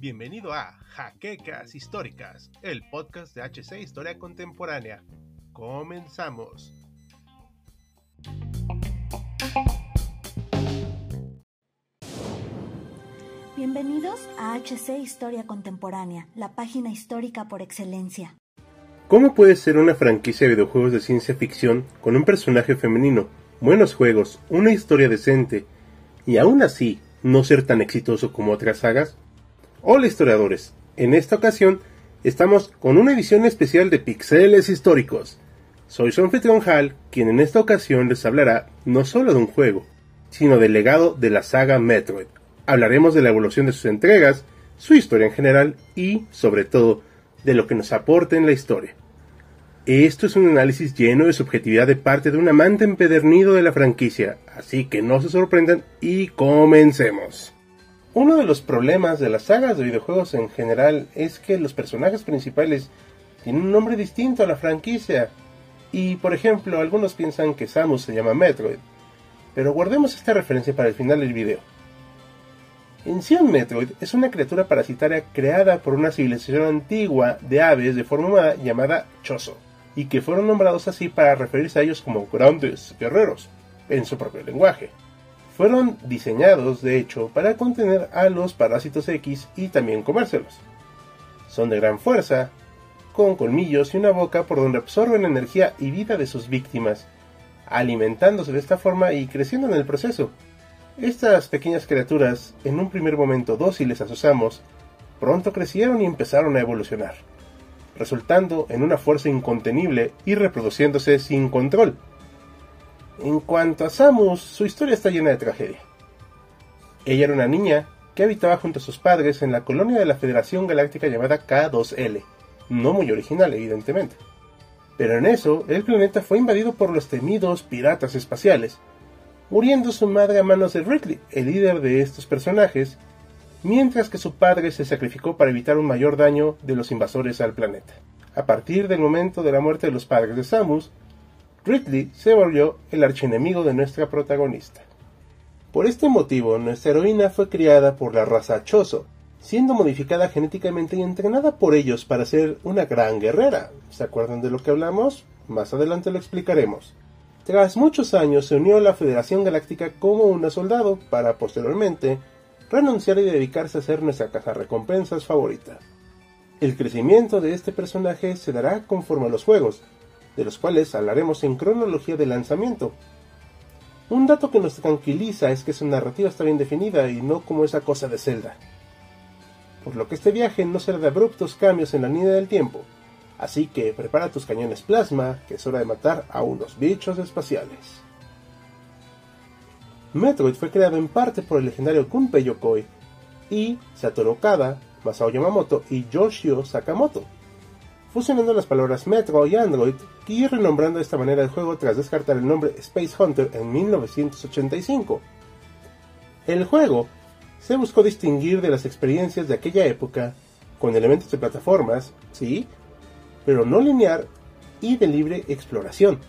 Bienvenido a Jaquecas Históricas, el podcast de HC Historia Contemporánea. Comenzamos. Bienvenidos a HC Historia Contemporánea, la página histórica por excelencia. ¿Cómo puede ser una franquicia de videojuegos de ciencia ficción con un personaje femenino, buenos juegos, una historia decente y aún así no ser tan exitoso como otras sagas? Hola historiadores, en esta ocasión estamos con una edición especial de Pixeles Históricos. Soy su anfitrión Hal, quien en esta ocasión les hablará no solo de un juego, sino del legado de la saga Metroid, Hablaremos de la evolución de sus entregas, su historia en general y, sobre todo, de lo que nos aporta en la historia. Esto es un análisis lleno de subjetividad de parte de un amante empedernido de la franquicia, así que no se sorprendan y comencemos. Uno de los problemas de las sagas de videojuegos en general es que los personajes principales tienen un nombre distinto a la franquicia, y por ejemplo algunos piensan que Samus se llama Metroid, pero guardemos esta referencia para el final del video. En Metroid es una criatura parasitaria creada por una civilización antigua de aves de forma humana llamada Chozo, y que fueron nombrados así para referirse a ellos como grandes guerreros, en su propio lenguaje. Fueron diseñados, de hecho, para contener a los parásitos X y también comérselos. Son de gran fuerza, con colmillos y una boca por donde absorben energía y vida de sus víctimas, alimentándose de esta forma y creciendo en el proceso. Estas pequeñas criaturas, en un primer momento dóciles a sus amos, pronto crecieron y empezaron a evolucionar, resultando en una fuerza incontenible y reproduciéndose sin control. En cuanto a Samus, su historia está llena de tragedia. Ella era una niña que habitaba junto a sus padres en la colonia de la Federación Galáctica llamada K2L, no muy original evidentemente. Pero en eso, el planeta fue invadido por los temidos piratas espaciales, muriendo su madre a manos de Ridley, el líder de estos personajes, mientras que su padre se sacrificó para evitar un mayor daño de los invasores al planeta. A partir del momento de la muerte de los padres de Samus, Ridley se volvió el archienemigo de nuestra protagonista. Por este motivo, nuestra heroína fue criada por la raza Chozo, siendo modificada genéticamente y entrenada por ellos para ser una gran guerrera. ¿Se acuerdan de lo que hablamos? Más adelante lo explicaremos. Tras muchos años se unió a la Federación Galáctica como una soldado para posteriormente renunciar y dedicarse a ser nuestra caja recompensas favorita. El crecimiento de este personaje se dará conforme a los juegos, de los cuales hablaremos en cronología de lanzamiento. Un dato que nos tranquiliza es que su narrativa está bien definida y no como esa cosa de Zelda. Por lo que este viaje no será de abruptos cambios en la línea del tiempo, Así que prepara tus cañones plasma, que es hora de matar a unos bichos espaciales. Metroid fue creado en parte por el legendario Gunpei Yokoi y Satoru Okada, Masao Yamamoto y Yoshio Sakamoto, fusionando las palabras Metro y Android y renombrando de esta manera el juego tras descartar el nombre Space Hunter en 1985. El juego se buscó distinguir de las experiencias de aquella época con elementos de plataformas, sí, pero no lineal y de libre exploración,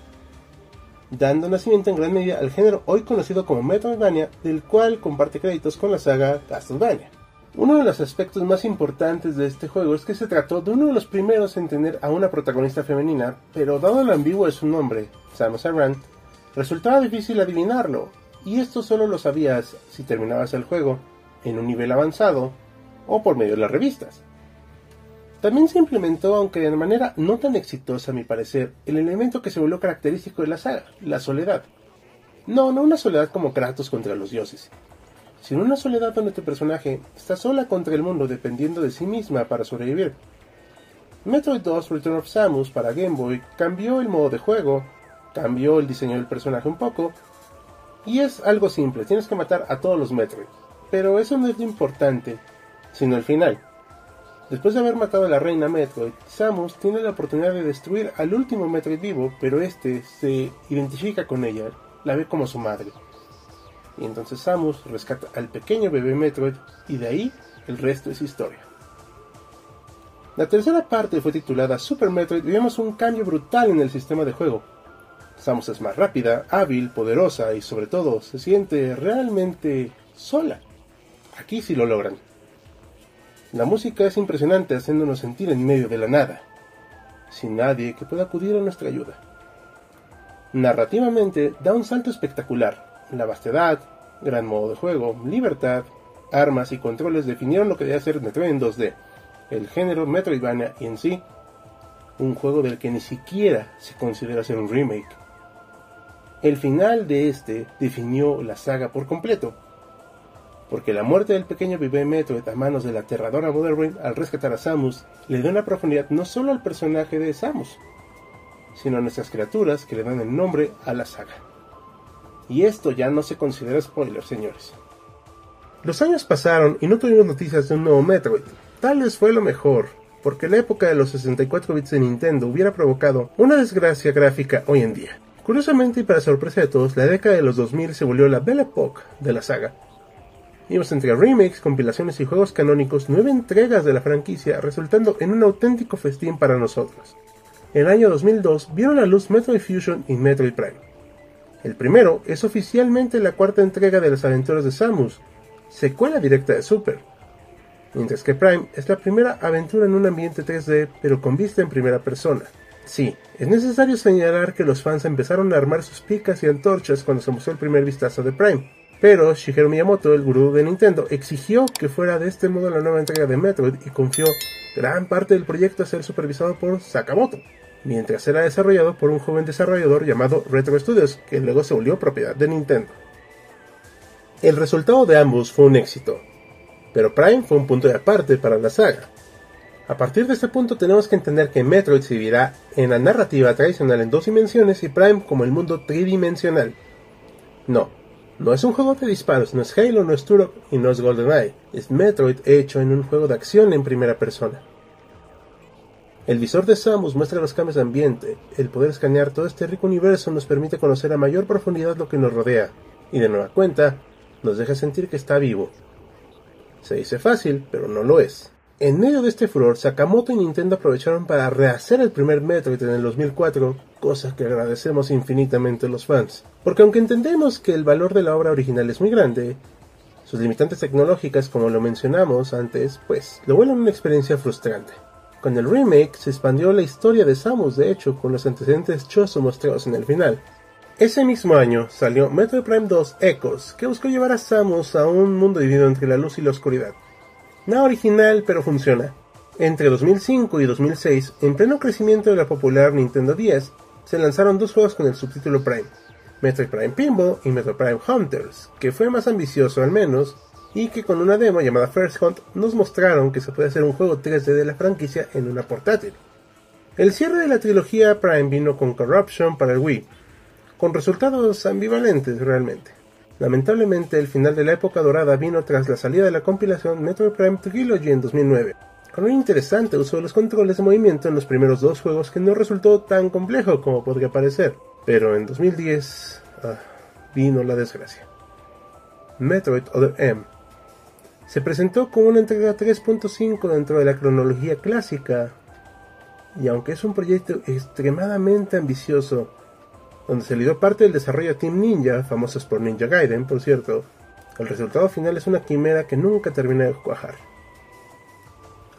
dando nacimiento en gran medida al género hoy conocido como Metroidvania, del cual comparte créditos con la saga Castlevania. Uno de los aspectos más importantes de este juego es que se trató de uno de los primeros en tener a una protagonista femenina, pero dado lo ambiguo de su nombre, Samus Aran, resultaba difícil adivinarlo, y esto solo lo sabías si terminabas el juego en un nivel avanzado o por medio de las revistas. También se implementó, aunque de manera no tan exitosa a mi parecer, el elemento que se volvió característico de la saga, la soledad. No, no una soledad como Kratos contra los dioses, sino una soledad donde tu personaje está sola contra el mundo dependiendo de sí misma para sobrevivir. Metroid 2 Return of Samus para Game Boy cambió el modo de juego, cambió el diseño del personaje un poco, y es algo simple, tienes que matar a todos los Metroid. Pero eso no es lo importante, sino el final. Después de haber matado a la reina Metroid, Samus tiene la oportunidad de destruir al último Metroid vivo, pero este se identifica con ella, la ve como su madre. Y entonces Samus rescata al pequeño bebé Metroid y de ahí el resto es historia. La tercera parte fue titulada Super Metroid y vemos un cambio brutal en el sistema de juego. Samus es más rápida, hábil, poderosa y sobre todo se siente realmente sola. Aquí sí lo logran. La música es impresionante haciéndonos sentir en medio de la nada, sin nadie que pueda acudir a nuestra ayuda. Narrativamente da un salto espectacular. La vastedad, gran modo de juego, libertad, armas y controles definieron lo que debe ser Metroid en 2D, el género Metroidvania y en sí, un juego del que ni siquiera se considera ser un remake. El final de este definió la saga por completo, porque la muerte del pequeño bebé Metroid a manos de la aterradora Mother al rescatar a Samus le dio una profundidad no solo al personaje de Samus, sino a nuestras criaturas que le dan el nombre a la saga. Y esto ya no se considera spoiler, señores. Los años pasaron y no tuvimos noticias de un nuevo Metroid. Tal vez fue lo mejor, porque la época de los 64 bits de Nintendo hubiera provocado una desgracia gráfica hoy en día. Curiosamente y para sorpresa de todos, la década de los 2000 se volvió la Belle Époque de la saga. Vimos entre remakes, compilaciones y juegos canónicos nueve entregas de la franquicia, resultando en un auténtico festín para nosotros. En el año 2002 vieron la luz Metroid Fusion y Metroid Prime. El primero es oficialmente la cuarta entrega de las aventuras de Samus, secuela directa de Super, mientras que Prime es la primera aventura en un ambiente 3D pero con vista en primera persona. Sí, es necesario señalar que los fans empezaron a armar sus picas y antorchas cuando se mostró el primer vistazo de Prime, pero Shigeru Miyamoto, el gurú de Nintendo, exigió que fuera de este modo la nueva entrega de Metroid y confió gran parte del proyecto a ser supervisado por Sakamoto, mientras era desarrollado por un joven desarrollador llamado Retro Studios, que luego se volvió propiedad de Nintendo. El resultado de ambos fue un éxito, pero Prime fue un punto de aparte para la saga. A partir de este punto tenemos que entender que Metroid se dividirá en la narrativa tradicional en dos dimensiones y Prime como el mundo tridimensional. No, no es un juego de disparos, no es Halo, no es Turok y no es GoldenEye, es Metroid hecho en un juego de acción en primera persona. El visor de Samus muestra los cambios de ambiente, el poder escanear todo este rico universo nos permite conocer a mayor profundidad lo que nos rodea, y de nueva cuenta, nos deja sentir que está vivo. Se dice fácil, pero no lo es. En medio de este furor, Sakamoto y Nintendo aprovecharon para rehacer el primer Metroid en el 2004, cosa que agradecemos infinitamente a los fans. Porque aunque entendemos que el valor de la obra original es muy grande, sus limitantes tecnológicas, como lo mencionamos antes, pues lo vuelven una experiencia frustrante. Con el remake se expandió la historia de Samus, de hecho, con los antecedentes Choso mostrados en el final. Ese mismo año salió Metroid Prime 2 Echoes, que buscó llevar a Samus a un mundo dividido entre la luz y la oscuridad. Nada original, pero funciona. Entre 2005 y 2006, en pleno crecimiento de la popular Nintendo 10, se lanzaron dos juegos con el subtítulo Prime, Metroid Prime Pinball y Metroid Prime Hunters, que fue más ambicioso al menos, y que con una demo llamada First Hunt nos mostraron que se puede hacer un juego 3D de la franquicia en una portátil. El cierre de la trilogía Prime vino con Corruption para el Wii, con resultados ambivalentes realmente. Lamentablemente, el final de la época dorada vino tras la salida de la compilación Metroid Prime Trilogy en 2009, con un interesante uso de los controles de movimiento en los primeros dos juegos que no resultó tan complejo como podría parecer, pero en 2010 ah, vino la desgracia. Metroid Other M. Se presentó como una entrega 3.5 dentro de la cronología clásica, y aunque es un proyecto extremadamente ambicioso, donde se dio parte del desarrollo a Team Ninja, famosos por Ninja Gaiden, por cierto, el resultado final es una quimera que nunca termina de cuajar.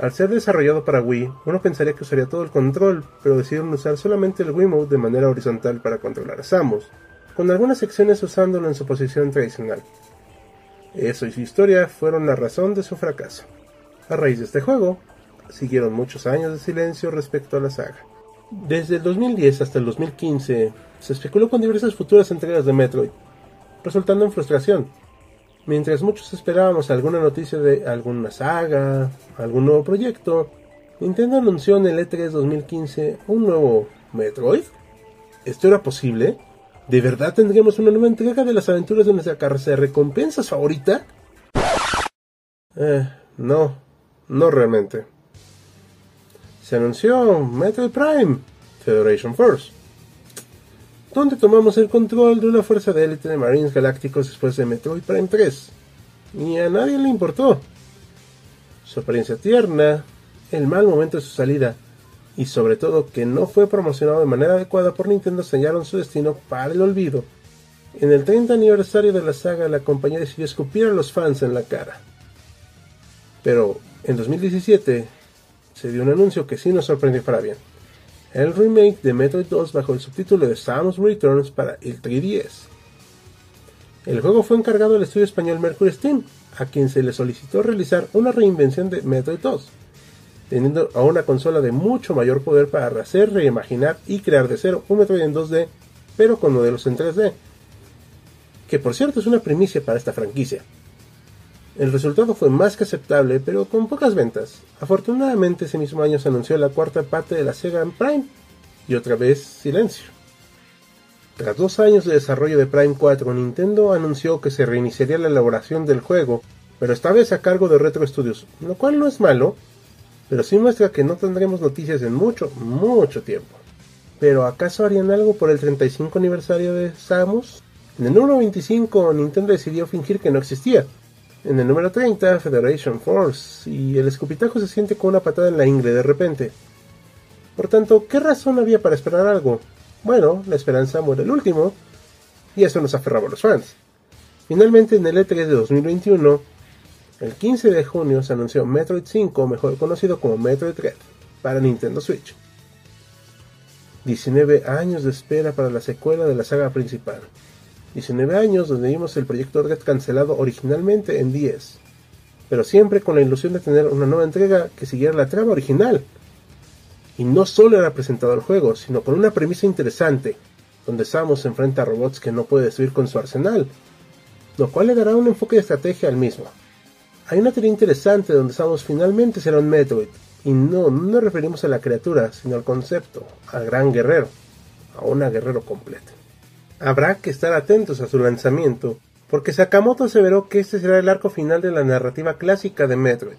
Al ser desarrollado para Wii, uno pensaría que usaría todo el control, pero decidieron usar solamente el Wiimote de manera horizontal para controlar a Samus, con algunas secciones usándolo en su posición tradicional. Eso y su historia fueron la razón de su fracaso. A raíz de este juego, siguieron muchos años de silencio respecto a la saga. Desde el 2010 hasta el 2015, se especuló con diversas futuras entregas de Metroid, resultando en frustración. Mientras muchos esperábamos alguna noticia de alguna saga, algún nuevo proyecto, Nintendo anunció en el E3 2015 un nuevo Metroid. ¿Esto era posible? ¿De verdad tendríamos una nueva entrega de las aventuras de nuestra carrera de recompensas favorita? Eh, no, no realmente. Se anunció Metroid Prime, Federation Force donde tomamos el control de una fuerza de élite de Marines Galácticos después de Metroid Prime 3. Y a nadie le importó. Su apariencia tierna, el mal momento de su salida y sobre todo que no fue promocionado de manera adecuada por Nintendo sellaron su destino para el olvido. En el 30 aniversario de la saga la compañía decidió escupir a los fans en la cara. Pero en 2017 se dio un anuncio que sí nos sorprendió para bien. El remake de Metroid 2 bajo el subtítulo de Samus Returns para el 3DS. El juego fue encargado al estudio español Mercury Steam, a quien se le solicitó realizar una reinvención de Metroid 2, teniendo a una consola de mucho mayor poder para hacer, reimaginar y crear de cero un Metroid en 2D, pero con modelos en 3D, que por cierto es una primicia para esta franquicia. El resultado fue más que aceptable, pero con pocas ventas. Afortunadamente ese mismo año se anunció la cuarta parte de la Sega en Prime, y otra vez silencio. Tras dos años de desarrollo de Prime 4, Nintendo anunció que se reiniciaría la elaboración del juego, pero esta vez a cargo de Retro Studios, lo cual no es malo, pero sí muestra que no tendremos noticias en mucho, mucho tiempo. Pero ¿acaso harían algo por el 35 aniversario de Samus? En el número 25 Nintendo decidió fingir que no existía, en el número 30, Federation Force, y el escupitajo se siente con una patada en la ingle de repente. Por tanto, ¿qué razón había para esperar algo? Bueno, la esperanza muere el último, y eso nos aferraba a los fans. Finalmente, en el E3 de 2021, el 15 de junio se anunció Metroid 5, mejor conocido como Metroid Red, para Nintendo Switch. 19 años de espera para la secuela de la saga principal. 19 años donde vimos el proyecto Red cancelado originalmente en 10, pero siempre con la ilusión de tener una nueva entrega que siguiera la trama original. Y no solo era presentado el juego, sino con una premisa interesante, donde Samus se enfrenta a robots que no puede destruir con su arsenal, lo cual le dará un enfoque de estrategia al mismo. Hay una teoría interesante donde Samus finalmente será un Metroid, y no, no nos referimos a la criatura, sino al concepto, al gran guerrero, a una guerrero completo. Habrá que estar atentos a su lanzamiento, porque Sakamoto aseveró que este será el arco final de la narrativa clásica de Metroid,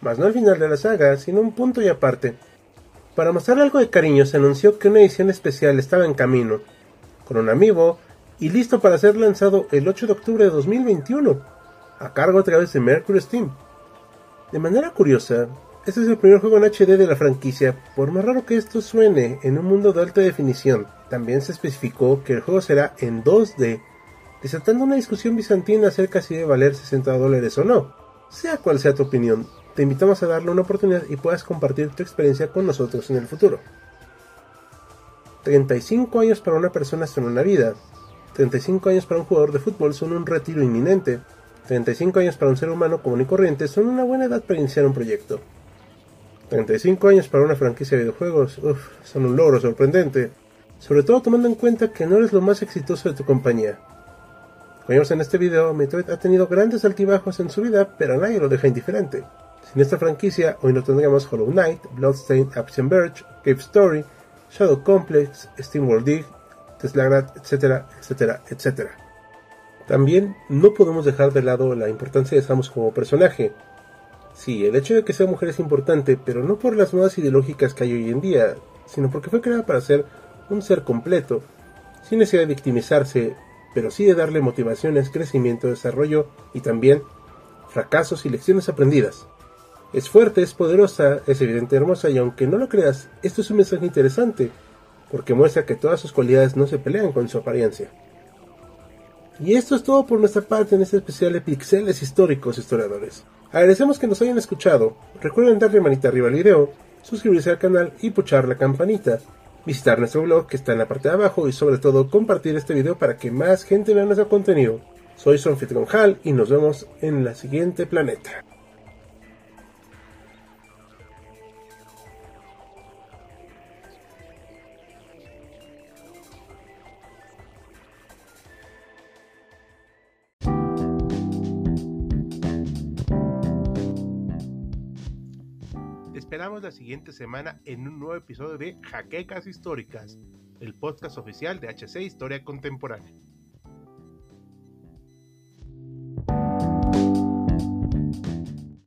mas no el final de la saga, sino un punto y aparte. Para mostrar algo de cariño se anunció que una edición especial estaba en camino, con un amiibo y listo para ser lanzado el 8 de octubre de 2021, a cargo a través de Mercury Steam. De manera curiosa, este es el primer juego en HD de la franquicia, por más raro que esto suene, en un mundo de alta definición. También se especificó que el juego será en 2D, desatando una discusión bizantina acerca si debe valer 60 dólares o no. Sea cual sea tu opinión, te invitamos a darle una oportunidad y puedas compartir tu experiencia con nosotros en el futuro. 35 años para una persona son una vida. 35 años para un jugador de fútbol son un retiro inminente. 35 años para un ser humano común y corriente son una buena edad para iniciar un proyecto. 35 años para una franquicia de videojuegos, uff, son un logro sorprendente. Sobre todo tomando en cuenta que no eres lo más exitoso de tu compañía. Como en este video, Metroid ha tenido grandes altibajos en su vida, pero nadie lo deja indiferente. Sin esta franquicia, hoy no tendríamos Hollow Knight, Bloodstained Action Verge, Cave Story, Shadow Complex, SteamWorld Dig, Teslagrad, etcétera, etcétera, etcétera. También no podemos dejar de lado la importancia de Samus como personaje, Sí, el hecho de que sea mujer es importante, pero no por las modas ideológicas que hay hoy en día, sino porque fue creada para ser un ser completo, sin necesidad de victimizarse, pero sí de darle motivaciones, crecimiento, desarrollo y también fracasos y lecciones aprendidas. Es fuerte, es poderosa, es evidente hermosa y aunque no lo creas, esto es un mensaje interesante, porque muestra que todas sus cualidades no se pelean con su apariencia. Y esto es todo por nuestra parte en este especial de Pixeles Históricos Historiadores. Agradecemos que nos hayan escuchado. Recuerden darle manita arriba al video, suscribirse al canal y puchar la campanita. Visitar nuestro blog que está en la parte de abajo y sobre todo compartir este video para que más gente vea nuestro contenido. Soy su anfitrión Hal y nos vemos en la siguiente planeta. Esperamos la siguiente semana en un nuevo episodio de Jaquecas Históricas, el podcast oficial de HC Historia Contemporánea.